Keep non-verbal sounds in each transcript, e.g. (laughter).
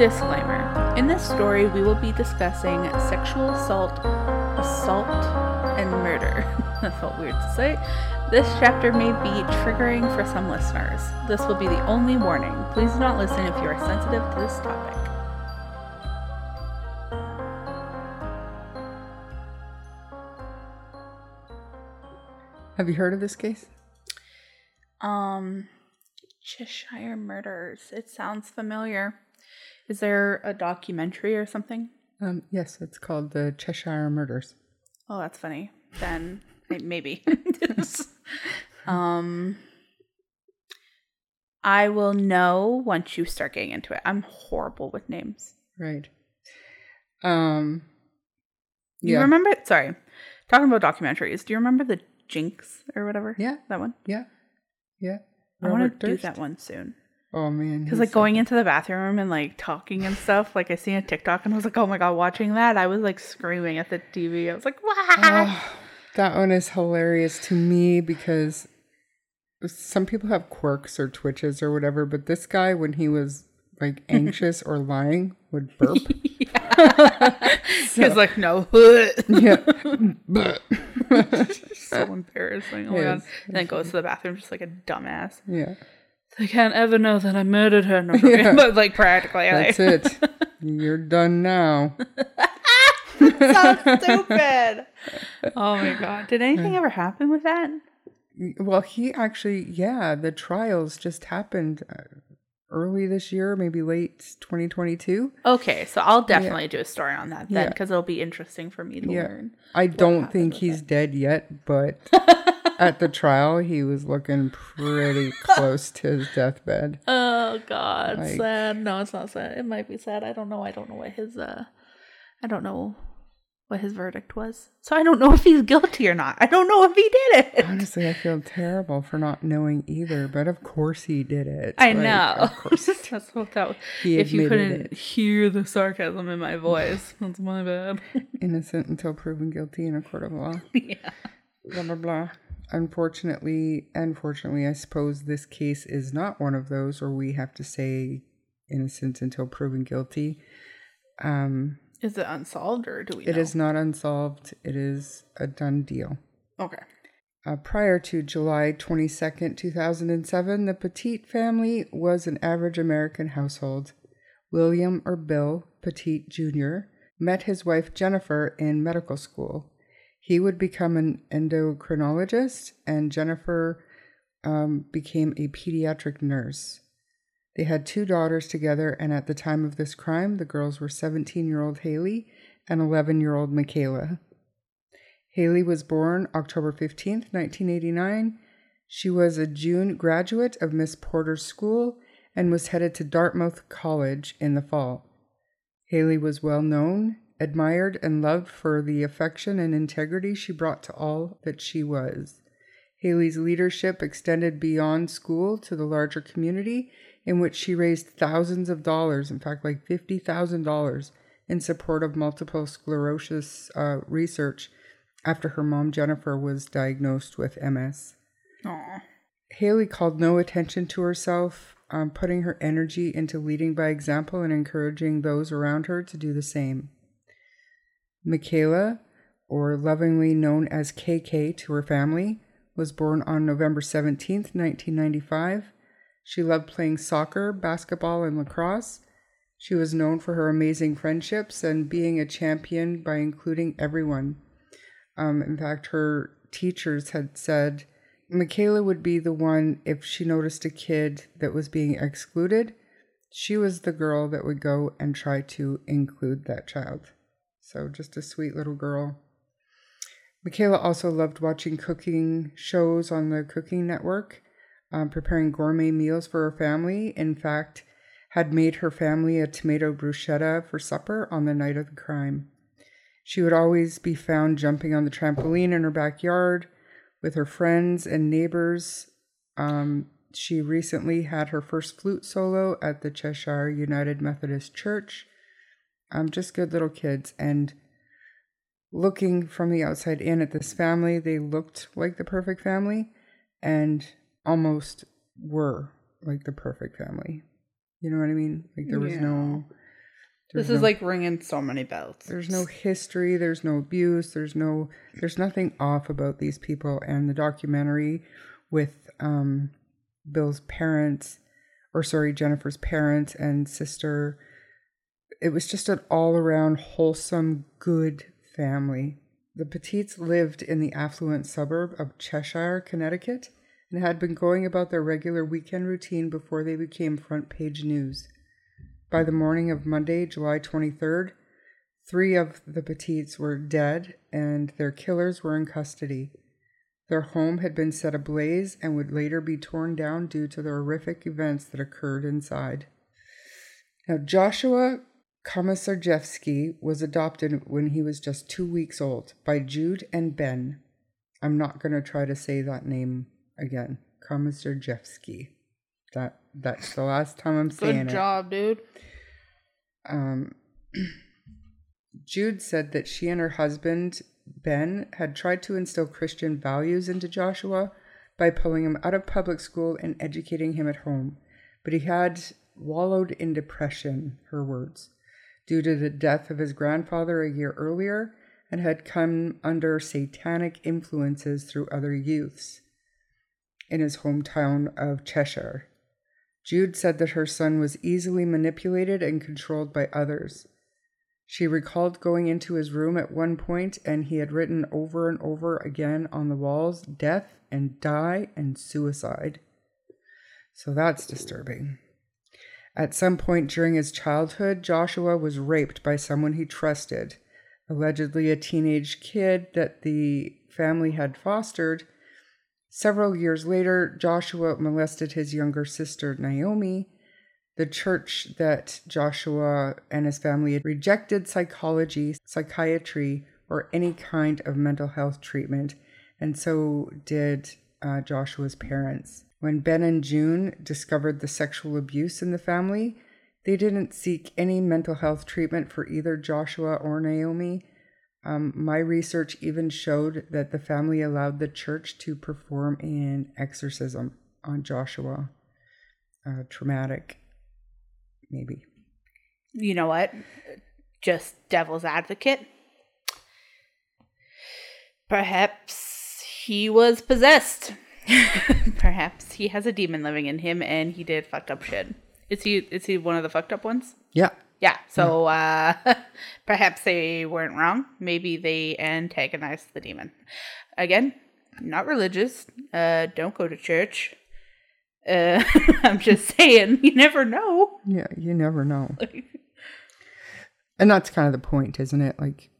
Disclaimer In this story, we will be discussing sexual assault, assault, and murder. (laughs) that felt weird to say. This chapter may be triggering for some listeners. This will be the only warning. Please do not listen if you are sensitive to this topic. Have you heard of this case? Um, Cheshire Murders. It sounds familiar. Is there a documentary or something? Um, yes, it's called the Cheshire Murders. Oh, that's funny. Then maybe. (laughs) (laughs) um, I will know once you start getting into it. I'm horrible with names. Right. Um. You remember? Sorry, talking about documentaries. Do you remember the Jinx or whatever? Yeah. that one. Yeah. Yeah. I want to do that one soon. Oh man. Because like going into the bathroom and like talking and stuff, like I seen a TikTok and I was like, oh my god, watching that, I was like screaming at the TV. I was like, wow. Oh, ah, that one is hilarious to me because some people have quirks or twitches or whatever, but this guy, when he was like (laughs) anxious or lying, would burp. (laughs) (laughs) He was like, no. yeah. so embarrassing. Oh my god. And then goes to the bathroom just like a dumbass. yeah. They can't ever know that I murdered her. No, (laughs) Yeah. but like practically. like- That's it. You're done now. (laughs) so stupid. (laughs) oh my god. Did anything ever happen with that? Well, he actually, yeah, the trials just happened uh, early this year, maybe late 2022. Okay, so I'll definitely do a story on that then Yeah. because it'll be interesting for me to Yeah. learn. I don't think he's dead yet, but at the trial, he was looking pretty (laughs) close to his deathbed. Oh god, Like- sad. No, it's not sad. It might be sad. I don't know. I don't know what his uh I don't know what his verdict was. So I don't know if he's guilty or not. I don't know if he did it. Honestly, I feel terrible for not knowing either, but of course he did it. I Like, know. Of course. (laughs) That's what that was. He If you couldn't it. hear the sarcasm in my voice, (laughs) that's my bad. Innocent until proven guilty in a court of law. yeah. blah blah blah. Unfortunately, unfortunately, I suppose this case is not one of those where we have to say innocent until proven guilty. Um, Is it unsolved or do we it know? is not unsolved. It is a done deal. Okay. Uh, prior to July 22nd, 2007, the Petit family was an average American household. William or Bill Petit Jr. met his wife Jennifer in medical school. He would become an endocrinologist, and Jennifer um, became a pediatric nurse. They had two daughters together, and at the time of this crime, the girls were 17 year old Hayley and 11 year old Michaela. Hayley was born October 15th, 1989. She was a June graduate of Miss Porter's school and was headed to Dartmouth College in the fall. Hayley was well known, admired, and loved for the affection and integrity she brought to all that she was. Hayley's leadership extended beyond school to the larger community, in which she raised thousands of dollars, in fact, like $50,000, in support of multiple sclerosis uh, research after her mom, Jennifer, was diagnosed with MS. Aw. Hayley called no attention to herself, um, putting her energy into leading by example and encouraging those around her to do the same. Michaela, or lovingly known as KK to her family, was born on November 17th, 1995. She loved playing soccer, basketball, and lacrosse. She was known for her amazing friendships and being a champion by including everyone. Um, in fact, her teachers had said Michaela would be the one if she noticed a kid that was being excluded. She was the girl that would go and try to include that child. So, just a sweet little girl. Michaela also loved watching cooking shows on the Cooking Network, um, preparing gourmet meals for her family. In fact, had made her family a tomato bruschetta for supper on the night of the crime. She would always be found jumping on the trampoline in her backyard with her friends and neighbors. Um, she recently had her first flute solo at the Cheshire United Methodist Church. Um, just good little kids. And looking from the outside in at this family, they looked like the perfect family and almost were like the perfect family. You know what I mean? Like there was no There's this is no- like ringing so many bells. There's no history, there's no abuse, there's no there's nothing off about these people and the documentary with um Bill's parents or sorry, Jennifer's parents and sister. It was just an all-around wholesome good family. The Petits lived in the affluent suburb of Cheshire, Connecticut, and had been going about their regular weekend routine before they became front page news. By the morning of Monday, July 23rd, three of the Petits were dead and their killers were in custody. Their home had been set ablaze and would later be torn down due to the horrific events that occurred inside. Now, Joshua Komisarjevsky was adopted when he was just two weeks old by Jude and Ben. I'm not going to try to say that name again. Komisarjevsky. That that's the last time I'm saying it. Good it. job, dude. Um, (clears throat) Jude said that she and her husband, Ben, had tried to instill Christian values into Joshua by pulling him out of public school and educating him at home. But he had wallowed in depression, her words, due to the death of his grandfather a year earlier and had come under satanic influences through other youths in his hometown of Cheshire. Jude said that her son was easily manipulated and controlled by others. She recalled going into his room at one point and he had written over and over again on the walls death and die and suicide. So that's disturbing. At some point during his childhood, Joshua was raped by someone he trusted, allegedly a teenage kid that the family had fostered. Several years later, Joshua molested his younger sister, Naomi. The church that Joshua and his family rejected psychology, psychiatry, or any kind of mental health treatment, and so did uh, Joshua's parents. When Ben and Jude discovered the sexual abuse in the family, they didn't seek any mental health treatment for either Joshua or Naomi. Um, my research even showed that the family allowed the church to perform an exorcism on Joshua. Uh, traumatic, maybe. You know what? Just devil's advocate. Perhaps he was possessed. (laughs) Perhaps he has a demon living in him and he did fucked up shit. Is he is he one of the fucked up ones? Yeah, Yeah. So uh (laughs) perhaps they weren't wrong. Maybe they antagonized the demon. Again, not religious. Uh don't go to church. Uh (laughs) I'm just saying, you never know. yeah, you never know. And that's kind of the point, isn't it? Like,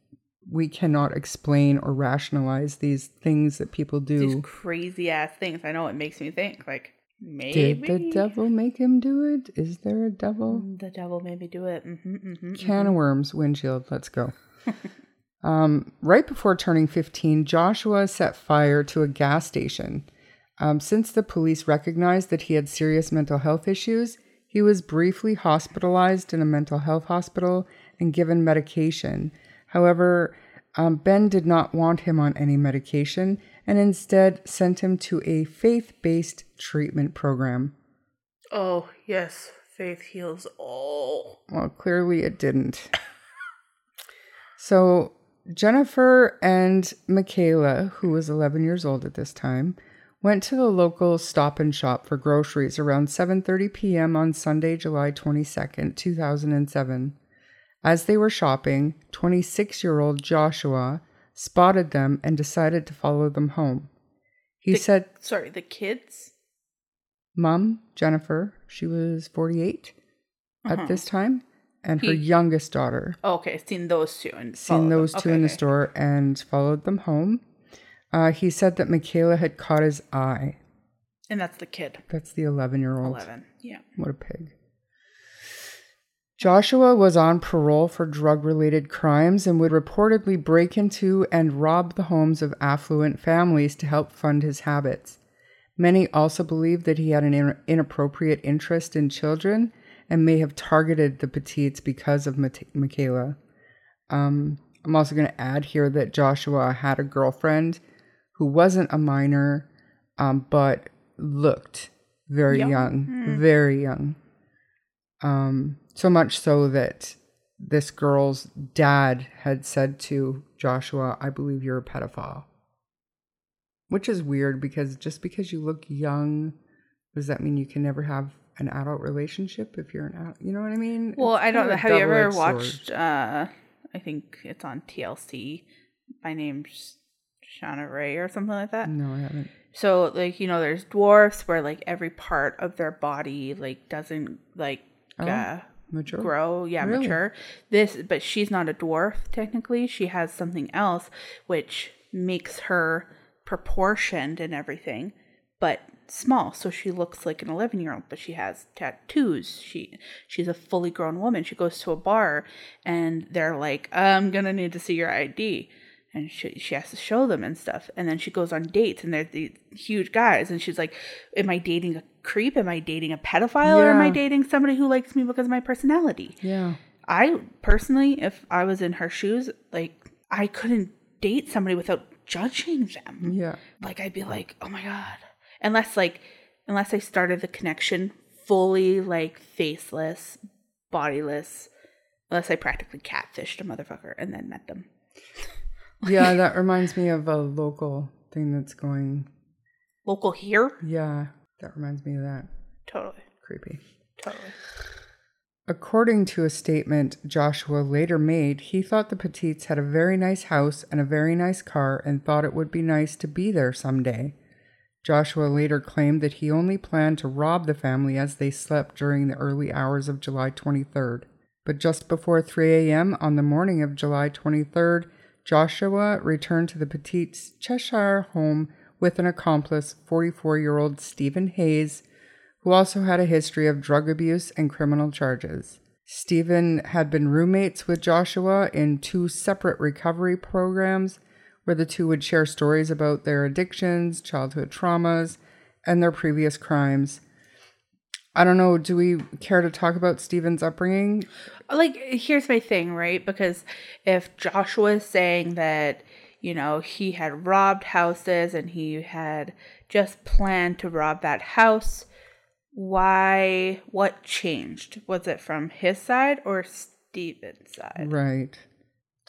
we cannot explain or rationalize these things that people These do. crazy ass things. I know it makes me think like maybe Did the devil make him do it? Is there a devil? the devil made me do it. hmm hmm Can of worms, windshield. Let's go. (laughs) um, right before turning 15, Joshua set fire to a gas station. Um, since the police recognized that he had serious mental health issues, he was briefly hospitalized in a mental health hospital and given medication. However, um, Ben did not want him on any medication and instead sent him to a faith based treatment program. Oh yes, faith heals all. Well, clearly it didn't. (laughs) so Jennifer and Michaela, who was 11 years old at this time, went to the local stop and shop for groceries around 7:30 p.m. on Sunday, July 22nd, 2007. As they were shopping, 26-year-old Joshua spotted them and decided to follow them home. He The- said, Sorry, the kids. "Mom, Jennifer, she was 48 Uh-huh. at this time, and her youngest daughter Oh, okay, seen those two and seen followed them. those two Okay, in the okay. store and followed them home. Uh, he said that Michaela had caught his eye. and that's the kid. That's the 11 year old. Eleven. Yeah. What a pig. Joshua was on parole for drug related crimes and would reportedly break into and rob the homes of affluent families to help fund his habits. Many also believe that he had an in- inappropriate interest in children and may have targeted the Petits because of Michaela. Um, I'm also going to add here that Joshua had a girlfriend who wasn't a minor, um, but looked very Young. young, very young. Um, so much so that this girl's dad had said to Joshua, I believe you're a pedophile. Which is weird because just because you look young, does that mean you can never have an adult relationship if you're an adult? You know what I mean? Well, It's I don't know. Have you ever watched? uh I think it's on TLC. My name's Shauna Rae or something like that. No, I haven't. So like you know, there's dwarfs where like every part of their body like doesn't like Oh, uh, Mature? grow. Yeah, Really? mature. This, but she's not a dwarf technically. She has something else which makes her proportioned and everything, but small. So she looks like an 11 year old, but she has tattoos. She she's a fully grown woman. She goes to a bar and they're like, "I'm gonna need to see your ID." And she, she has to show them and stuff. And then she goes on dates, and they're these huge guys. And she's like, Am I dating a creep? Am I dating a pedophile? Or am I dating somebody who likes me because of my personality? Yeah. I personally, if I was in her shoes, like I couldn't date somebody without judging them. Yeah. Like I'd be like, oh my god, unless like unless I started the connection fully like faceless, bodiless, unless I practically catfished a motherfucker and then met them. (laughs) Yeah, that reminds me of a local thing that's going. Local here, Yeah, that reminds me of that. totally, Creepy. totally. According to a statement Joshua later made, he thought the Petits had a very nice house and a very nice car and thought it would be nice to be there someday. Joshua later claimed that he only planned to rob the family as they slept during the early hours of July 23rd. But just before 3 a.m. on the morning of July 23rd, Joshua returned to the Petits' Cheshire home with an accomplice, 44 year old Steven Hayes, who also had a history of drug abuse and criminal charges. Steven had been roommates with Joshua in two separate recovery programs where the two would share stories about their addictions, childhood traumas, and their previous crimes. I don't know, do we care to talk about Steven's upbringing? like here's my thing right because if joshua is saying that you know he had robbed houses and he had just planned to rob that house why what changed was it from his side or steven's side Right.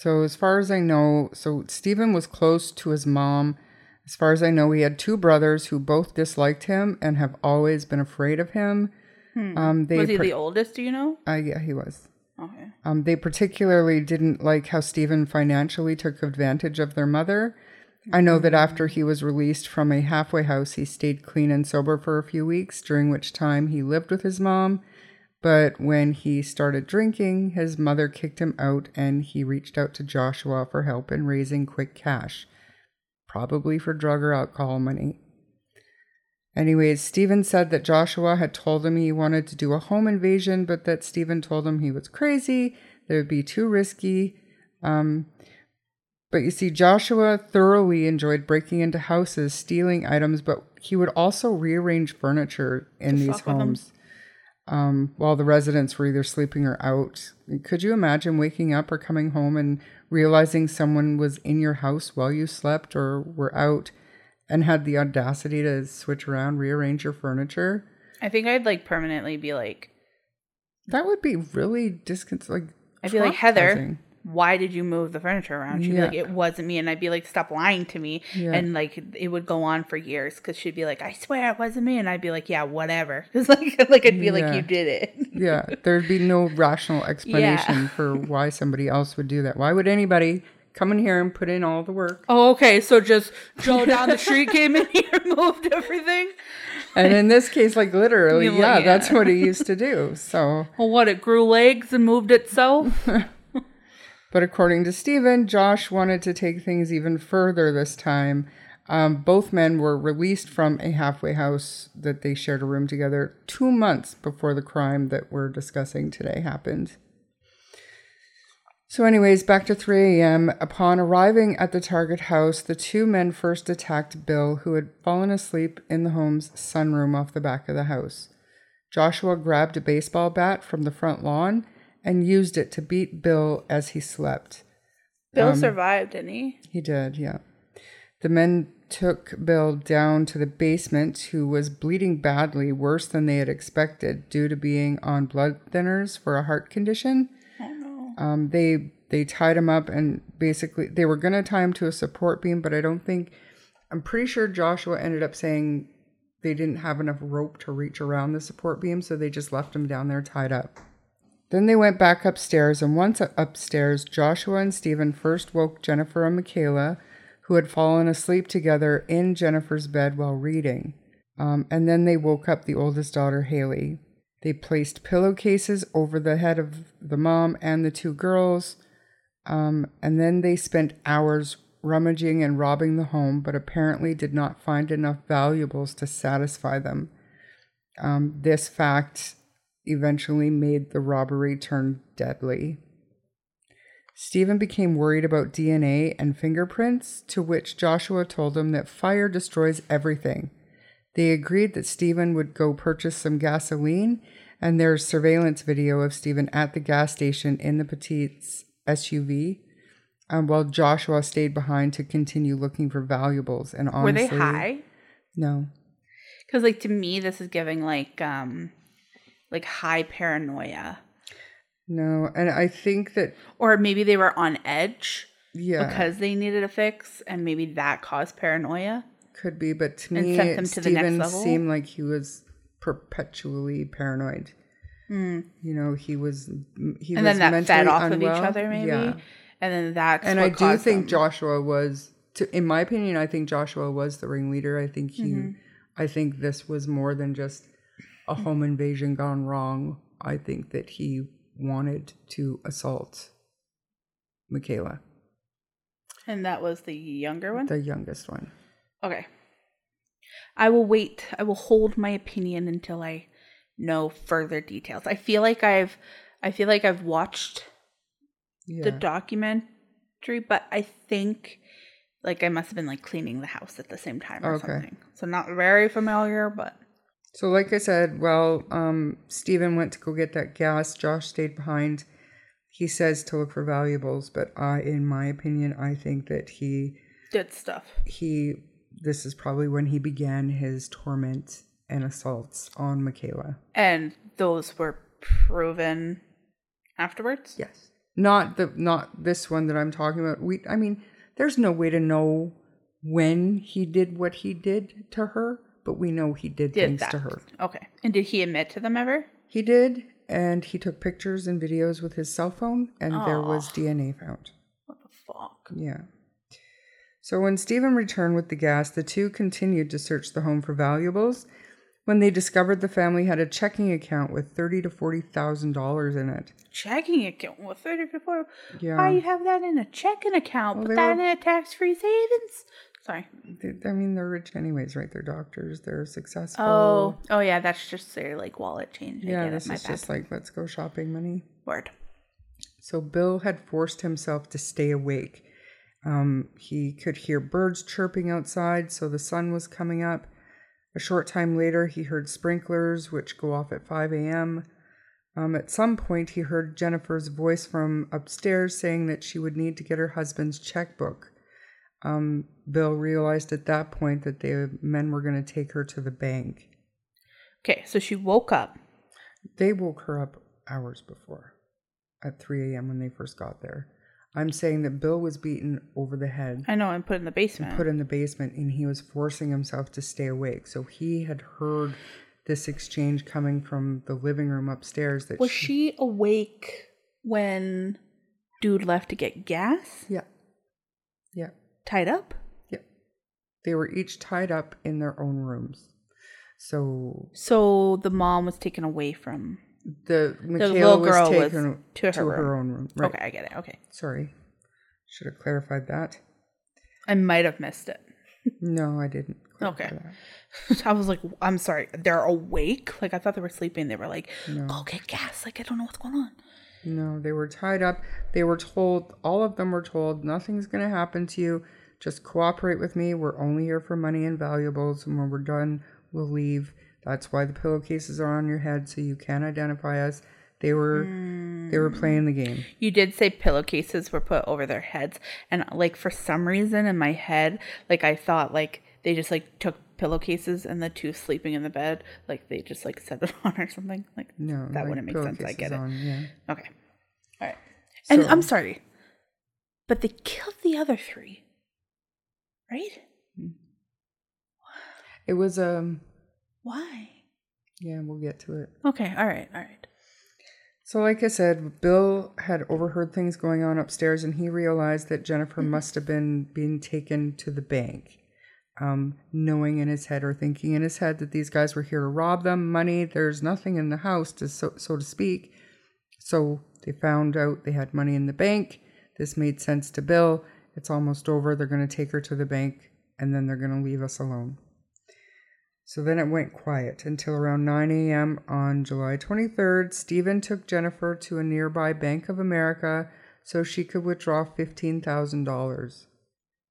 So, as far as I know, so Steven was close to his mom. As far as I know, he had two brothers who both disliked him and have always been afraid of him. Um, they was he par- the oldest do you know uh, yeah, he was. Okay Um, they particularly didn't like how Steven financially took advantage of their mother. I know that after he was released from a halfway house, he stayed clean and sober for a few weeks, during which time he lived with his mom. But when he started drinking, his mother kicked him out and he reached out to Joshua for help in raising quick cash, probably for drug or alcohol money. Anyways, Steven said that Joshua had told him he wanted to do a home invasion, but that Steven told him he was crazy, that it would be too risky. Um, but you see, Joshua thoroughly enjoyed breaking into houses, stealing items, but he would also rearrange furniture in these fuck with 'em. homes um, while the residents were either sleeping or out. Could you imagine waking up or coming home and realizing someone was in your house while you slept or were out and had the audacity to switch around, rearrange your furniture? i think i'd like permanently be like That would be really discon- like i'd be like heather why did you move the furniture around? She'd Yeah. be like, it wasn't me. And I'd be like, stop lying to me. Yeah. And like, it would go on for years because she'd be like, I swear it wasn't me. And I'd be like, yeah, whatever. (laughs) Because like, like, I'd be like, you did it. yeah, there'd be no rational (laughs) explanation for why somebody else would do that. Why would anybody come in here and put in all the work? Oh, okay. So just Joe down the street came in (laughs) here, and (laughs) moved everything. And in this case, like literally, You're yeah, that's what he used to do. So, (laughs) Well, what? It grew legs and moved itself. but according to Steven, Josh wanted to take things even further this time. Um, both men were released from a halfway house that they shared a room together two months before the crime that we're discussing today happened. So, anyways, back to 3 a.m. Upon arriving at the target house, the two men first attacked Bill, who had fallen asleep in the home's sunroom off the back of the house. Joshua grabbed a baseball bat from the front lawn and used it to beat Bill as he slept. Bill um, survived, didn't he? He did, yeah. The men took Bill down to the basement, who was bleeding badly, worse than they had expected, due to being on blood thinners for a heart condition. Um, they they tied him up and basically they were gonna tie him to a support beam, but I don't think I'm pretty sure Joshua ended up saying they didn't have enough rope to reach around the support beam, so they just left him down there tied up. Then they went back upstairs, and once upstairs, Joshua and Stephen first woke Jennifer and Michaela, who had fallen asleep together in Jennifer's bed while reading. Um, and then they woke up the oldest daughter, Hayley. They placed pillowcases over the head of the mom and the two girls. Um, and then they spent hours rummaging and robbing the home, but apparently did not find enough valuables to satisfy them. Um, this fact eventually made the robbery turn deadly. Steven became worried about DNA and fingerprints, to which Joshua told him that fire destroys everything. They agreed that Steven would go purchase some gasoline, and there's surveillance video of Steven at the gas station in the Petit's SUV, um, while Joshua stayed behind to continue looking for valuables. And honestly, Were they high? No. Because like to me, this is giving like um like high paranoia, No, and I think that or maybe they were on edge yeah, because they needed a fix, and maybe that caused paranoia. Could be, but to me, sent them to the next Steven seemed like he was perpetually paranoid. You know, he was he and was then that fed off unwell. of each other, maybe. Yeah. And then that's and I do think them. Joshua was, to, in my opinion, I think Joshua was the ringleader. I think he, Mm-hmm. I think this was more than just a home invasion gone wrong. I think that he wanted to assault Michaela, and that was the younger one. the youngest one. Okay. I will wait. I will hold my opinion until I know further details. I feel like I've I feel like I've watched Yeah. the documentary, but I think like I must have been like cleaning the house at the same time or Okay. something. So not very familiar, but So, like I said, well, um, Steven went to go get that gas. Josh stayed behind. He says to look for valuables, but I, in my opinion, I think that he did stuff. he this is probably when he began his torment and assaults on Michaela. And those were proven afterwards. Yes. Not the not this one that I'm talking about. We I mean, there's no way to know when he did what he did to her, but we know he did, Did things that. to her. Okay. And did he admit to them ever? He did, and he took pictures and videos with his cell phone, and there was DNA found. What the fuck? Yeah. So when Steven returned with the gas, the two continued to search the home for valuables. When they discovered the family had a checking account with thirty to forty thousand dollars in it. Checking account with thirty before. Yeah. Why you have that in a checking account? Well, Put that were- in a tax-free savings. Sorry. They- I mean, they're rich anyways, right? They're doctors. They're successful. Oh, oh yeah, that's just their like wallet change. Yeah. This is bad. just like let's go shopping money. word. So Bill had forced himself to stay awake. Um, he could hear birds chirping outside, so the sun was coming up. A short time later, he heard sprinklers, which go off at 5 a.m. Um, at some point, he heard Jennifer's voice from upstairs saying that she would need to get her husband's checkbook. Um, Bill realized at that point that the men were going to take her to the bank. Okay, so she woke up. They woke her up hours before, at 3 a.m. when they first got there. I'm saying that Bill was beaten over the head, I know, and put in the basement. put in the basement, and he was forcing himself to stay awake. So he had heard this exchange coming from the living room upstairs. That was she, she awake when dude left to get gas? yeah, yeah, Tied up? yeah. They were each tied up in their own rooms. So So the mom was taken away from. The Michaela little girl was was taken to to, her her, room. own room. Right. Okay, I get it. Okay, Sorry, should have clarified that. I might have missed it. (laughs) No, I didn't. Okay. I was like, I'm sorry, they're awake. Like I thought they were sleeping. They were like, No. go get gas. Like I don't know what's going on. No, they were tied up. They were told, all of them were told, nothing's going to happen to you. Just cooperate with me. We're only here for money and valuables. And when we're done, we'll leave. That's why the pillowcases are on your head so you can identify us. They were they were playing the game. You did say pillowcases were put over their heads, and like for some reason in my head, like I thought like they just like took pillowcases and the two sleeping in the bed, like they just like set it (laughs) on or something. Like No, that like wouldn't make sense. I get it. on, yeah. Okay, all right. And I'm sorry, but they killed the other three, right? It was um Why? yeah, we'll get to it. Okay, all right, all right. So like I said, Bill had overheard things going on upstairs and he realized that Jennifer must have been being taken to the bank. Um, knowing in his head or thinking in his head that these guys were here to rob them money. There's nothing in the house to so, so to speak. So they found out they had money in the bank. This made sense to Bill. It's almost over. They're going to take her to the bank and then they're going to leave us alone. So then it went quiet until around 9 a.m. on July 23rd. Steven took Jennifer to a nearby Bank of America so she could withdraw $15,000.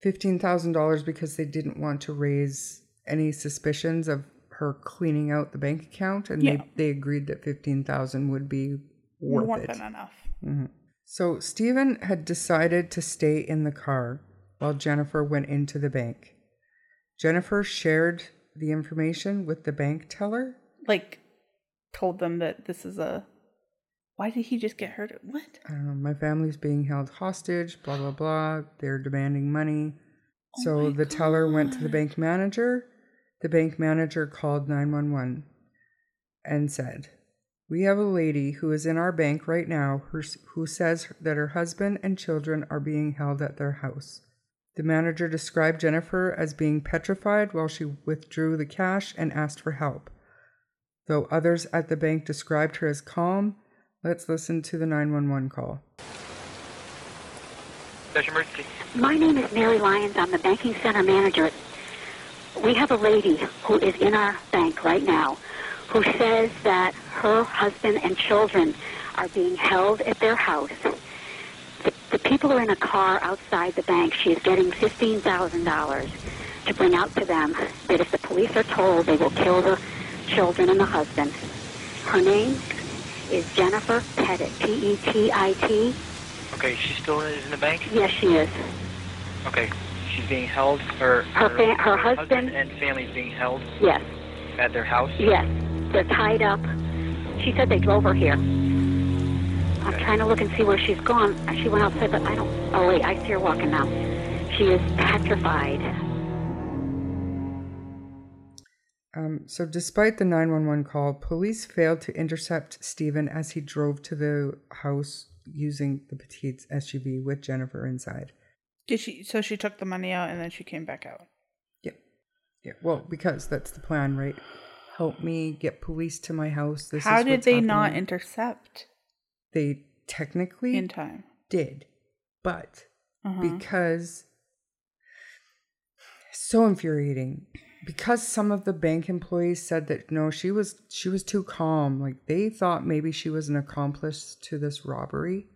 $15,000 because they didn't want to raise any suspicions of her cleaning out the bank account and Yeah. they, they agreed that 15000 would be worth More it. than enough. Mm-hmm. So Steven had decided to stay in the car while Jennifer went into the bank. Jennifer shared the information with the bank teller. Like, told them that this is a. Why did he just get hurt? What? I don't know, my family's being held hostage, blah, blah, blah. They're demanding money. Oh so the teller went to the bank manager. The bank manager called 911 and said, We have a lady who is in our bank right now who says that her husband and children are being held at their house. The manager described Jennifer as being petrified while she withdrew the cash and asked for help. Though others at the bank described her as calm, let's listen to the 911 call. Special emergency. My name is Mary Lyons. I'm the banking center manager. We have a lady who is in our bank right now who says that her husband and children are being held at their house. The, people are in a car outside the bank. She is getting $15,000 to bring out to them that if the police are told, they will kill the children and the husband. Her name is Jennifer Petit, E P-E-T-I-T. Okay, she still is in the bank? Yes, she is. Okay. She's being held, or Her fa- her husband- and family is being held Yes. at their house? Yes, they're tied up. She said they drove her here. I'm trying to look and see where she's gone. She went outside, but I don't. Oh wait, I see her walking now. She is petrified. Um, so, despite the 911 call, police failed to intercept Steven as he drove to the house using the Petit's SUV with Jennifer inside. Did she? So she took the money out and then she came back out. Yeah. Yeah. Well, because that's the plan, right? Help me get police to my house. This How is did what's they not intercept They technically in time? did, but Uh-huh. because so infuriating because some of the bank employees said that no she was she was too calm like they thought maybe she was an accomplice to this robbery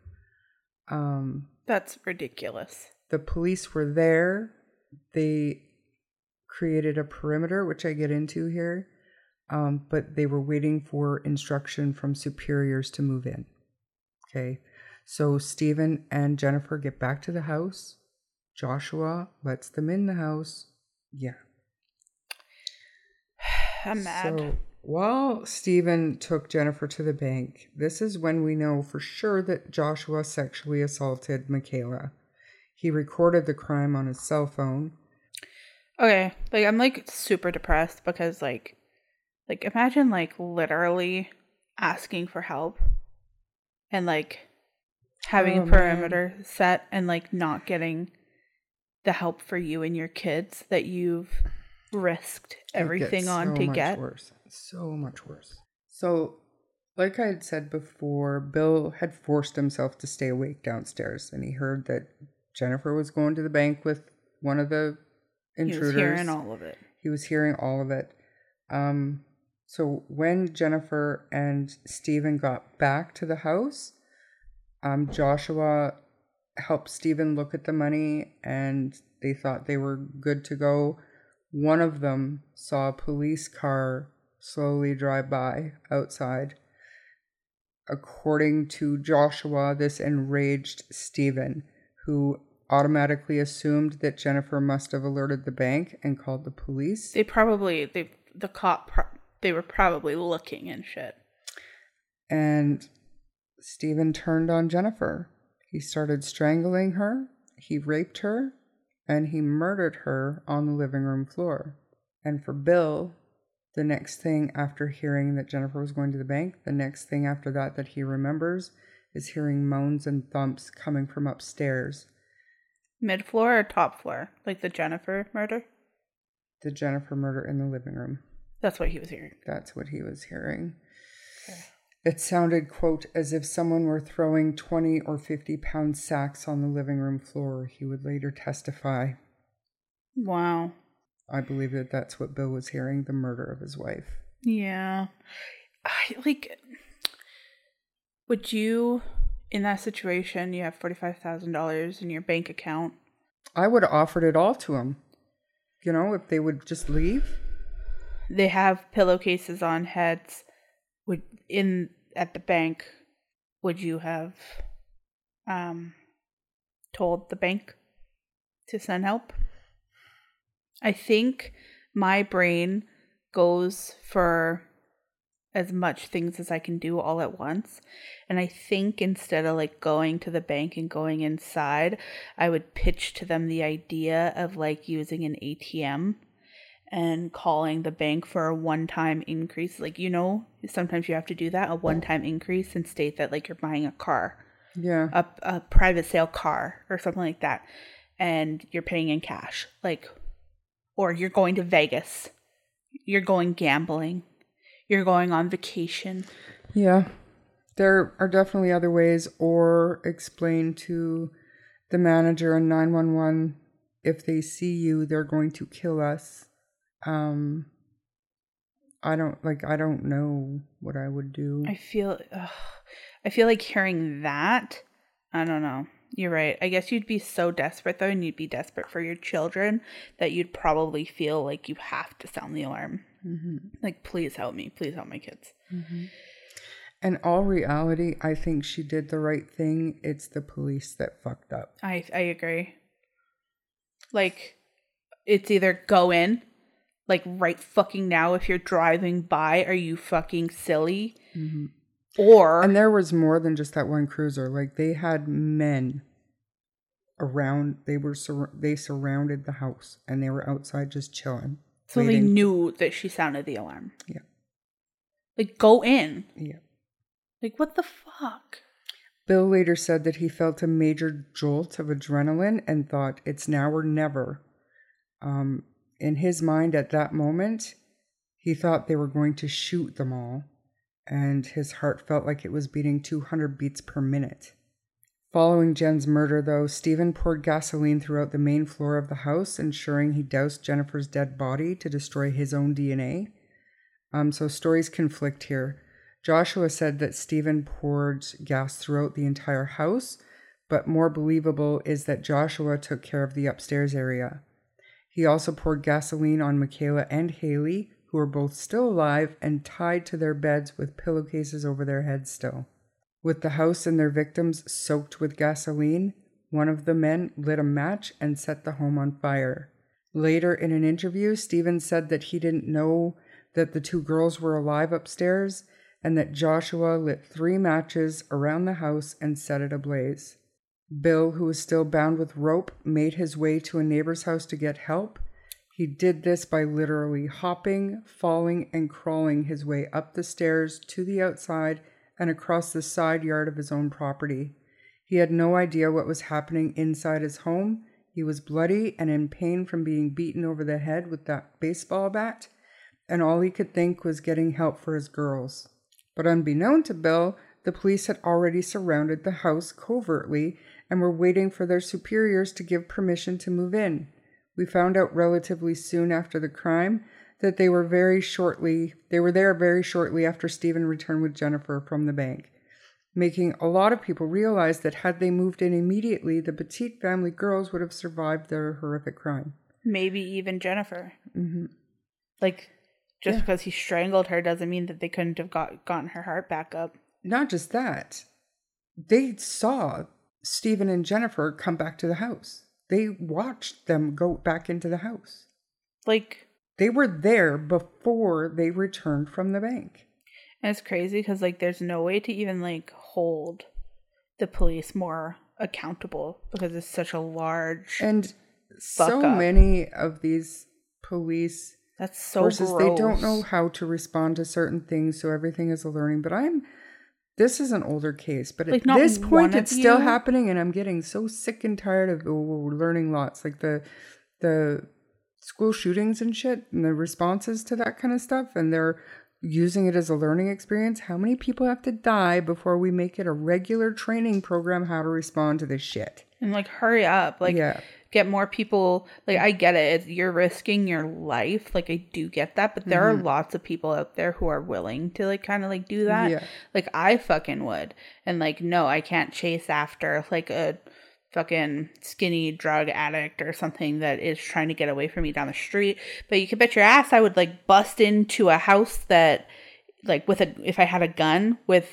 um That's ridiculous. the police were there they created a perimeter which i get into here um, but they were waiting for instruction from superiors to move in okay so steven and jennifer get back to the house joshua lets them in the house yeah (sighs) I'm mad. so while Steven took Jennifer to the bank, this is when we know for sure that Joshua sexually assaulted Michaela. He recorded the crime on his cell phone. okay, like I'm like super depressed because like, like imagine like literally asking for help, and like having Oh, a man. perimeter set and like not getting the help for you and your kids that you've risked everything on so to much get. worse. So much worse. So, like I had said before, Bill had forced himself to stay awake downstairs, and he heard that Jennifer was going to the bank with one of the He intruders. was hearing all of it. He was hearing all of it. Um, so when Jennifer and Steven got back to the house, um, Joshua helped Steven look at the money and they thought they were good to go. One of them saw a police car slowly drive by outside. According to Joshua, this enraged Steven, who automatically assumed that Jennifer must have alerted the bank and called the police. They probably they the cop they were probably looking and shit. and Steven turned on Jennifer. He started strangling her, he raped her, and he murdered her on the living room floor. And for Bill, the next thing after hearing that Jennifer was going to the bank, the next thing after that that he remembers is hearing moans and thumps coming from upstairs. Mid floor or top floor? Like the Jennifer murder? The Jennifer murder in the living room. That's what he was hearing. That's what he was hearing. It sounded, quote, as if someone were throwing 20 or 50 pound sacks on the living room floor, he would later testify. Wow. I believe that that's what Bill was hearing the murder of his wife. Yeah. I like would you in that situation you have $45,000 in your bank account I would have offered it all to him. You know, if they would just leave. They have pillowcases on heads. Would in at the bank would you have um told the bank to send help? I think my brain goes for as much things as i can do all at once. And i think instead of like going to the bank and going inside i would pitch to them the idea of like using an atm and calling the bank for a one time increase. Like, you know, sometimes you have to do that a one time increase and state that, like, you're buying a car, Yeah. a, a private sale car, or something like that, and you're paying in cash. Like, or you're going to Vegas, you're going gambling, you're going on vacation. Yeah. There are definitely other ways, or explain to the manager and 911 if they see you, they're going to kill us. Um, I don't like, I don't know what I would do. I feel, ugh, I feel like hearing that. I don't know. You're right. I guess you'd be so desperate though, and you'd be desperate for your children that you'd probably feel like you have to sound the alarm. Mhm. Like, please help me. Please help my kids. In all reality, I think she did the right thing. It's the police that fucked up. I I agree. Like, it's either go in, like right fucking now. If you're driving by, are you fucking silly? Or And there was more than just that one cruiser. Like they had men around. They were sur- they surrounded the house and they were outside just chilling. so they knew that she sounded the alarm. Yeah. Like, go in. Yeah. Like, what the fuck? Bill later said that he felt a major jolt of adrenaline and thought it's now or never. Um, in his mind at that moment, he thought they were going to shoot them all, and his heart felt like it was beating 200 beats per minute. Following Jen's murder, though, Steven poured gasoline throughout the main floor of the house, ensuring he doused Jennifer's dead body to destroy his own DNA. Um, so stories conflict here. Joshua said that Steven poured gas throughout the entire house, but more believable is that Joshua took care of the upstairs area. He also poured gasoline on Michaela and Hayley, who were both still alive and tied to their beds with pillowcases over their heads still. With the house and their victims soaked with gasoline, one of the men lit a match and set the home on fire. Later in an interview, Stevens said that he didn't know that the two girls were alive upstairs and that Joshua lit three matches around the house and set it ablaze. Bill, who was still bound with rope, made his way to a neighbor's house to get help. He did this by literally hopping, falling, and crawling his way up the stairs to the outside and across the side yard of his own property. He had no idea what was happening inside his home. He was bloody and in pain from being beaten over the head with that baseball bat, and all he could think was getting help for his girls. But unbeknown to Bill, the police had already surrounded the house covertly and were waiting for their superiors to give permission to move in. We found out relatively soon after the crime that they were very shortly they were there very shortly after Steven returned with Jennifer from the bank, making a lot of people realize that had they moved in immediately, the Petit family girls would have survived their horrific crime. Maybe even Jennifer. hmm Like, just Yeah. because he strangled her doesn't mean that they couldn't have got gotten her heart back up. Not just that, they saw Steven and Jennifer come back to the house. They watched them go back into the house. Like, They were there before they returned from the bank. and it's crazy because like there's no way to even like hold the police more accountable because it's such a large. And so up. many of these police that's so forces gross. they don't know how to respond to certain things, so everything is a learning. But I'm this is an older case, but Like, at this point it's still happening, and I'm getting so sick and tired of oh, learning lots, like the the school shootings and shit, and the responses to that kind of stuff, and they're using it as a learning experience. How many people have to die before we make it a regular training program how to respond to this shit? And like, hurry up. Like, yeah, get more people. Like, I get it. It's, you're risking your life. Like, I do get that. But there are mm-hmm. lots of people out there who are willing to, like, kind of like do that. Yeah. Like, I fucking would. And like, no, I can't chase after like a fucking skinny drug addict or something that is trying to get away from me down the street. But you can bet your ass I would like bust into a house that, like, with a, if I had a gun with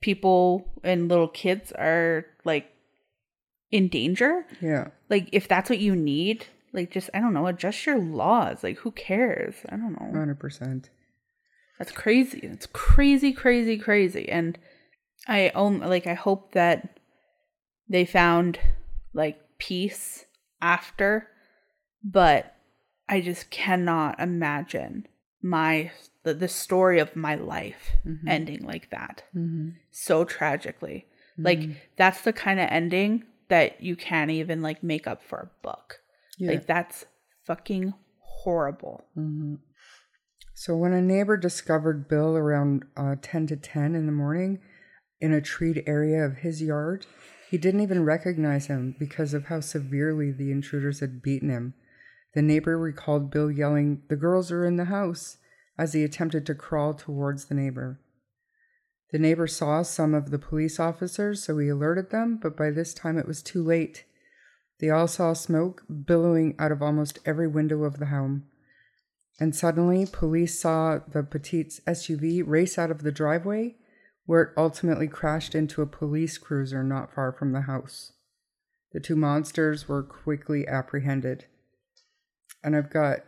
people and little kids are like in danger? Yeah. like if that's what you need like just i don't know adjust your laws. Like who cares? I don't know. Hundred percent. that's crazy. It's crazy crazy crazy. And i own like i hope that they found like peace after but i just cannot imagine my the, the story of my life ending like that Mm-hmm. so tragically. Like that's the kind of ending that you can't even like make up for a book Yeah. like that's fucking horrible. Mm-hmm. So when a neighbor discovered Bill around uh, 10 to 10 in the morning in a treed area of his yard, he didn't even recognize him because of how severely the intruders had beaten him. The neighbor recalled Bill yelling, The girls are in the house, as he attempted to crawl towards the neighbor. The neighbor saw some of the police officers, so he alerted them, but by this time it was too late. They all saw smoke billowing out of almost every window of the home. And suddenly, police saw the Petit's SUV race out of the driveway, where it ultimately crashed into a police cruiser not far from the house. The two monsters were quickly apprehended. And I've got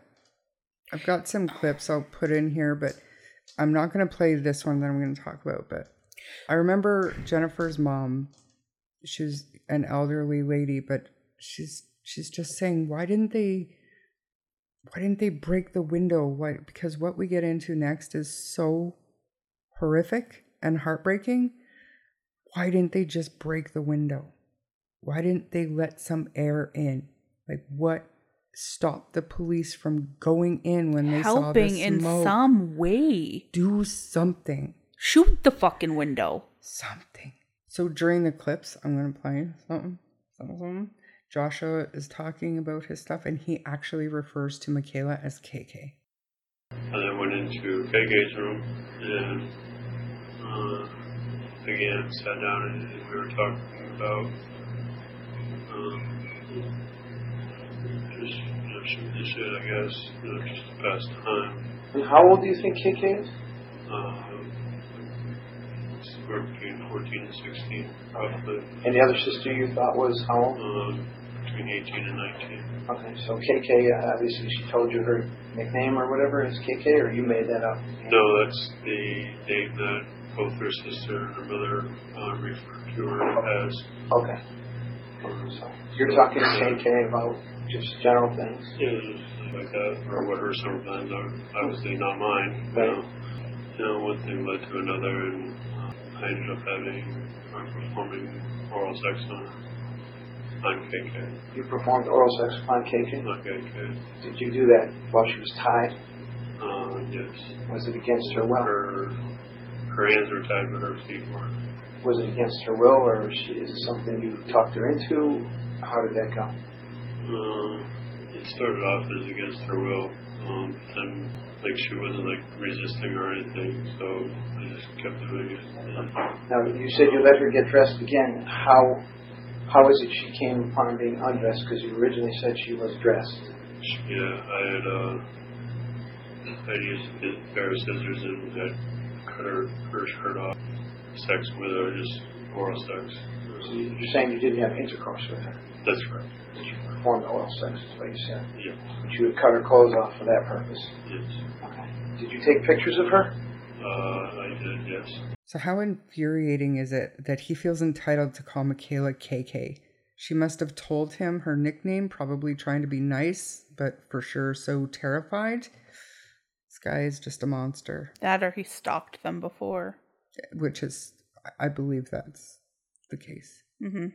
I've got some clips I'll put in here, but I'm not going to play this one that I'm going to talk about, but I remember Jennifer's mom. She's an elderly lady, but she's she's just saying, why didn't they why didn't they break the window? Why because what we get into next is so horrific and heartbreaking. Why didn't they just break the window? Why didn't they let some air in? Like what stopped the police from going in when they saw Helping the in smoke? some way. Do something. Shoot the fucking window. something. So during the clips, I'm gonna play something, something, something. Joshua is talking about his stuff, and he actually refers to Michaela as KK. And I went into KK's room and uh, again sat down and, and we were talking about um, just shooting the shit, I guess, just to pass time. And how old do you think KK is? Um, somewhere between 14 and 16, probably. And the other sister you thought was how old? Um, between 18 and 19. Okay, so KK, uh, obviously she told you her nickname or whatever is KK, or you made that up? No, that's the name that both her sister and her mother uh, referred to her as. Okay. So you're talking to KK about just general things. Yeah, just like that, or what her summer plans are. Obviously not mine. You know, you know one thing led to another, and uh, I ended up having or performing oral sex on on KK, You performed oral sex upon KK. not KK. Did you do that while she was tied? Uh, yes, Was it against her will? her her hands were tied, but her feet weren't. Was it against her will, or she, is it something you talked her into? How did that go? Uh, it started off as against her will, um, and like she wasn't like resisting or anything, so I just kept doing it. And, Now you said you let her get dressed again. How how is it she came upon being undressed? Because you originally said she was dressed. Yeah, I had uh, I used a pair of scissors and had cut her her shirt off. Sex with her, just oral sex. So you- you're saying you didn't have intercourse with her. That's correct. You performed oral sex, is what you said. Yeah. But you would cut her clothes off for that purpose. Yes. Okay. Did you take pictures of her? Uh, I did, yes. So, how infuriating is it that he feels entitled to call Michaela KK? She must have told him her nickname, probably trying to be nice, but for sure so terrified. This guy is just a monster, That or he stalked them before. which is, I believe that's the case. Mm-hmm.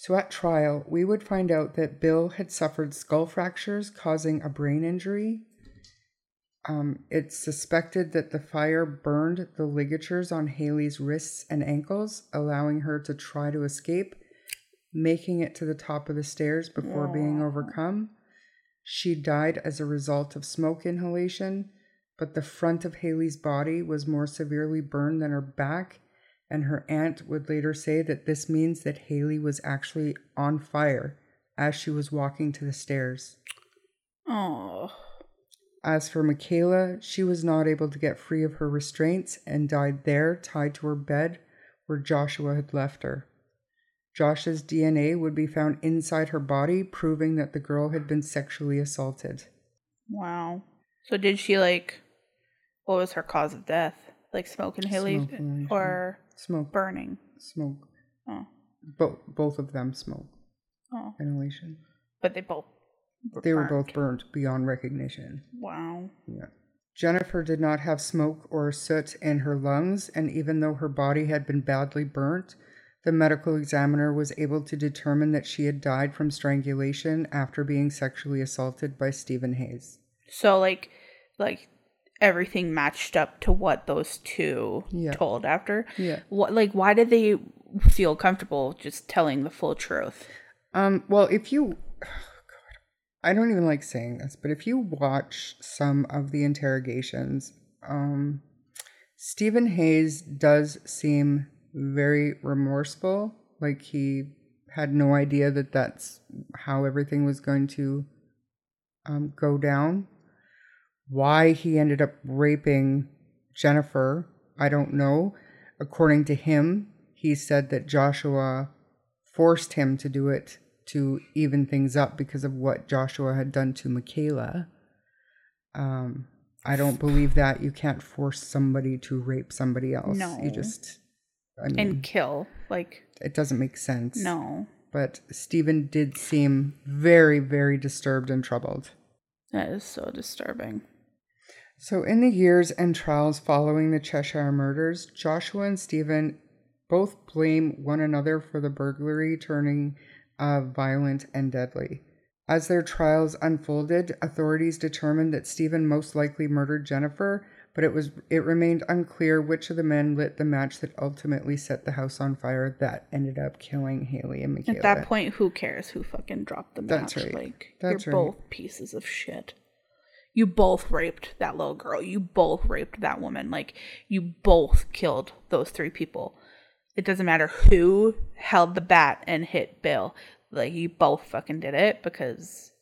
So at trial, we would find out that Bill had suffered skull fractures causing a brain injury. Um, it's suspected that the fire burned the ligatures on Hayley's wrists and ankles, allowing her to try to escape, making it to the top of the stairs before being overcome. She died as a result of smoke inhalation, but the front of Hayley's body was more severely burned than her back, and her aunt would later say that this means that Hayley was actually on fire as she was walking to the stairs. Oh. As for Michaela, she was not able to get free of her restraints and died there, tied to her bed where Joshua had left her. Josh's DNA would be found inside her body, proving that the girl had been sexually assaulted. Wow. So did she like what was her cause of death? Like smoke inhalation Smoke or Smoke, burning? smoke. Oh. Bo- both of them smoke Oh. inhalation. But they both They were both burnt beyond recognition. Wow. Yeah. Jennifer did not have smoke or soot in her lungs, and even though her body had been badly burnt, the medical examiner was able to determine that she had died from strangulation after being sexually assaulted by Steven Hayes. So like like everything matched up to what those two Yeah. told after. Yeah. What like why did they feel comfortable just telling the full truth? Um, well, if you, (sighs) God, I don't even like saying this, but if you watch some of the interrogations, um, Steven Hayes does seem very remorseful. Like he had no idea that that's how everything was going to um, go down. Why he ended up raping Jennifer, I don't know. According to him, he said that Joshua forced him to do it to even things up because of what Joshua had done to Michaela. Um, I don't believe that. You can't force somebody to rape somebody else. No. You just, I mean, And kill. Like it doesn't make sense. no. But Steven did seem very, very disturbed and troubled. That is so disturbing. So, in the years and trials following the Cheshire murders, Joshua and Steven both blame one another for the burglary turning uh, violent and deadly. As their trials unfolded, authorities determined that Steven most likely murdered Jennifer, but it was it remained unclear which of the men lit the match that ultimately set the house on fire that ended up killing Hayley and Michaela. At that point, who cares who fucking dropped the match? That's right. Like That's you're right. both pieces of shit. You both raped that little girl. You both raped that woman. Like you both killed those three people. It doesn't matter who held the bat and hit Bill. Like you both fucking did it because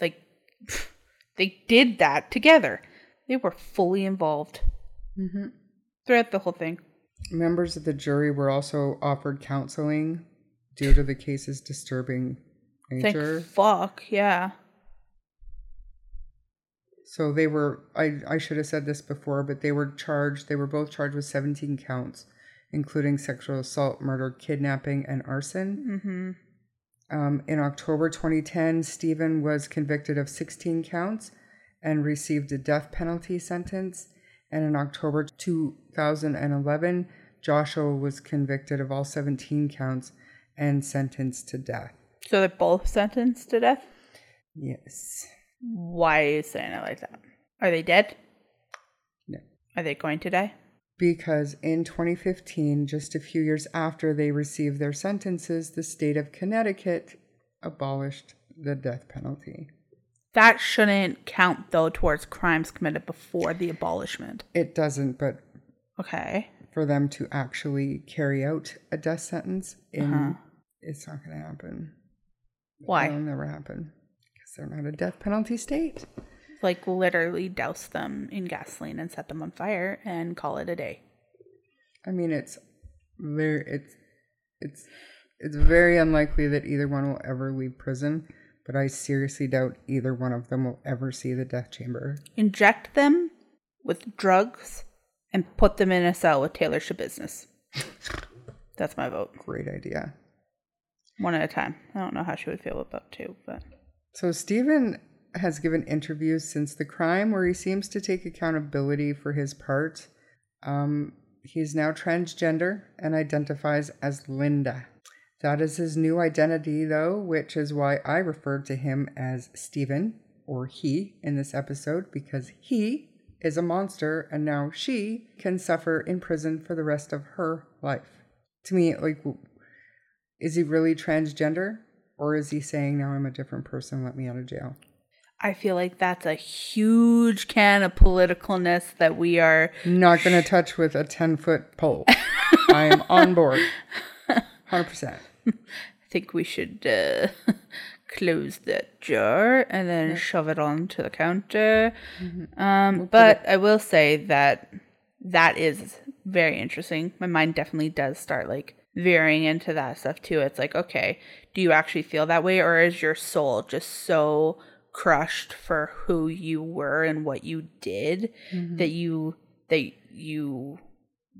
like (sighs) they did that together. They were fully involved mm-hmm. throughout the whole thing. Members of the jury were also offered counseling due to the case's disturbing Thank nature. fuck, yeah. So they were I I should have said this before, but they were charged they were both charged with 17 counts, including sexual assault, murder, kidnapping, and arson. Mm-hmm. Um, in October 2010, Steven was convicted of 16 counts and received a death penalty sentence. And in October 2011, Joshua was convicted of all 17 counts and sentenced to death. So they're both sentenced to death? Yes. Why are you saying it like that? Are they dead? No. Are they going to die? Because in 2015, just a few years after they received their sentences, the state of Connecticut abolished the death penalty. That shouldn't count though towards crimes committed before the abolishment. It doesn't, but Okay. for them to actually carry out a death sentence, in, Uh-huh. it's not going to happen. Why? It'll never happen they're not a death penalty state. Like literally douse them in gasoline and set them on fire and call it a day. I mean, it's very it's it's it's very unlikely that either one will ever leave prison, but I seriously doubt either one of them will ever see the death chamber. Inject them with drugs and put them in a cell with Taylor Schabusiness. That's my vote. Great idea. One at a time. I don't know how she would feel about two, but So Steven has given interviews since the crime where he seems to take accountability for his part. Um, he's now transgender and identifies as Linda. That is his new identity, though, which is why I referred to him as Steven or he in this episode because he is a monster and now she can suffer in prison for the rest of her life. To me, like, is he really transgender or is he saying now I'm a different person, let me out of jail? I feel like that's a huge can of politicalness that we are Not going to touch with a 10 foot pole. I am on board. (laughs) 100%. I think we should uh, (laughs) close that jar and then shove it onto the counter. Um, but I will say that that is very interesting. My mind definitely does start like veering into that stuff too. It's like, okay, do you actually feel that way, or is your soul just so crushed for who you were and what you did mm-hmm. that you that you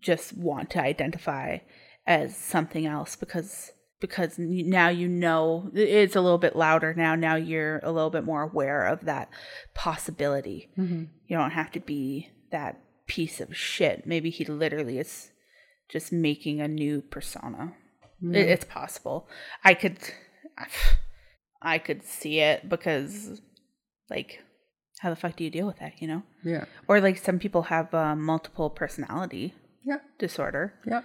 just want to identify as something else because because now you know it's a little bit louder now now you're a little bit more aware of that possibility. Mm-hmm. You don't have to be that piece of shit. Maybe he literally is just making a new persona it, it's possible i could (sighs) i could see it because like how the fuck do you deal with that you know Yeah. or like some people have uh, multiple personality Yeah. disorder Yeah.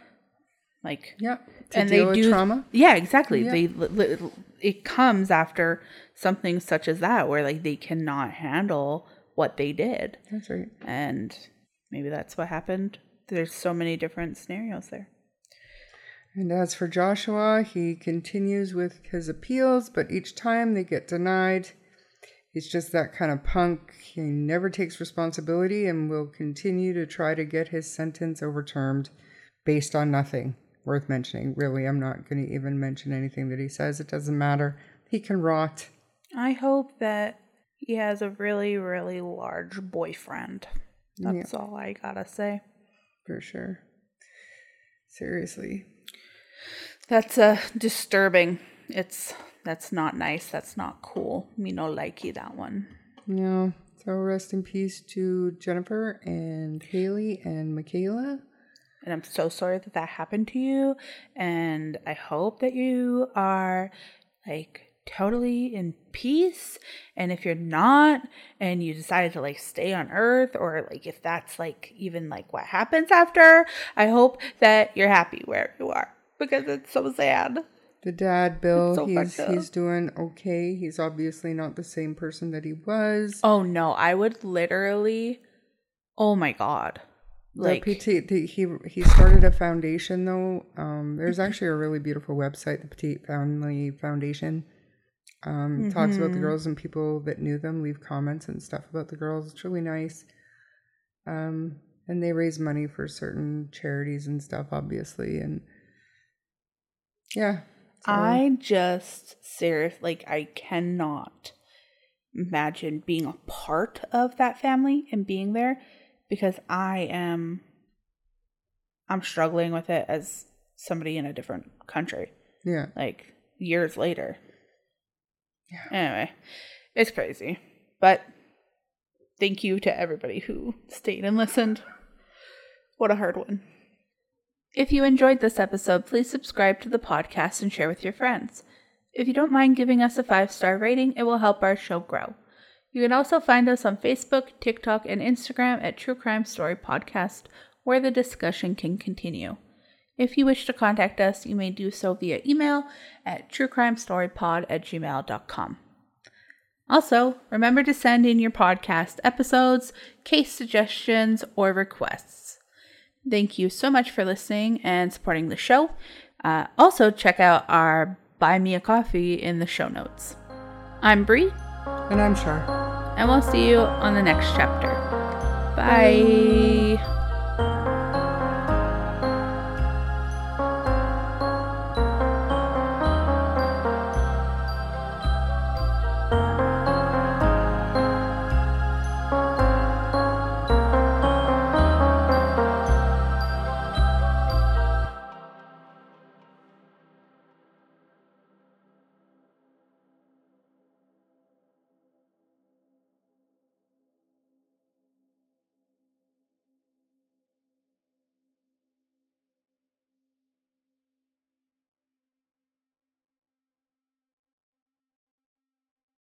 like Yeah. To and deal they with do trauma. yeah exactly Yeah. they li- li- it comes after something such as that where like they cannot handle what they did That's right. and maybe that's what happened there's so many different scenarios there And as for Joshua, he continues with his appeals, but each time they get denied. He's just that kind of punk. He never takes responsibility and will continue to try to get his sentence overturned based on nothing worth mentioning. Really, I'm not going to even mention anything that he says. It doesn't matter. He can rot. i hope that he has a really really large boyfriend that's all i gotta say For sure. Seriously. that's uh disturbing it's that's not nice that's not cool me no likey that one Yeah. So rest in peace to Jennifer and Hayley and Michaela. And I'm so sorry that that happened to you. And I hope that you are like totally in peace. And if you're not, and you decided to like stay on earth, or like if that's like even like what happens after, I hope that you're happy where you are because it's so sad. The dad, Bill, so he's he's doing okay. He's obviously not the same person that he was. Oh no, I would literally, oh my God. Like, the Petit, the, he he started a foundation though. Um, there's actually a really beautiful website, the Petit Family Foundation. Um, talks about Mm-hmm. the girls and people that knew them, leave comments and stuff about the girls. It's really nice. Um, and they raise money for certain charities and stuff, obviously, and yeah. so- I just serious like I cannot imagine being a part of that family and being there because I am I'm struggling with it as somebody in a different country yeah. like years later. Anyway, it's crazy. But thank you to everybody who stayed and listened. What a hard one. If you enjoyed this episode, please subscribe to the podcast and share with your friends. If you don't mind giving us a five star rating, it will help our show grow. You can also find us on Facebook, TikTok, and Instagram at True Crime Story Podcast, where the discussion can continue. If you wish to contact us, you may do so via email at truecrimestorypod at gmail.com. Also, remember to send in your podcast episodes, case suggestions, or requests. Thank you so much for listening and supporting the show. Uh, also, check out our Buy Me a Coffee in the show notes. I'm Bree, And I'm Shar. and we'll see you on the next chapter. Bye.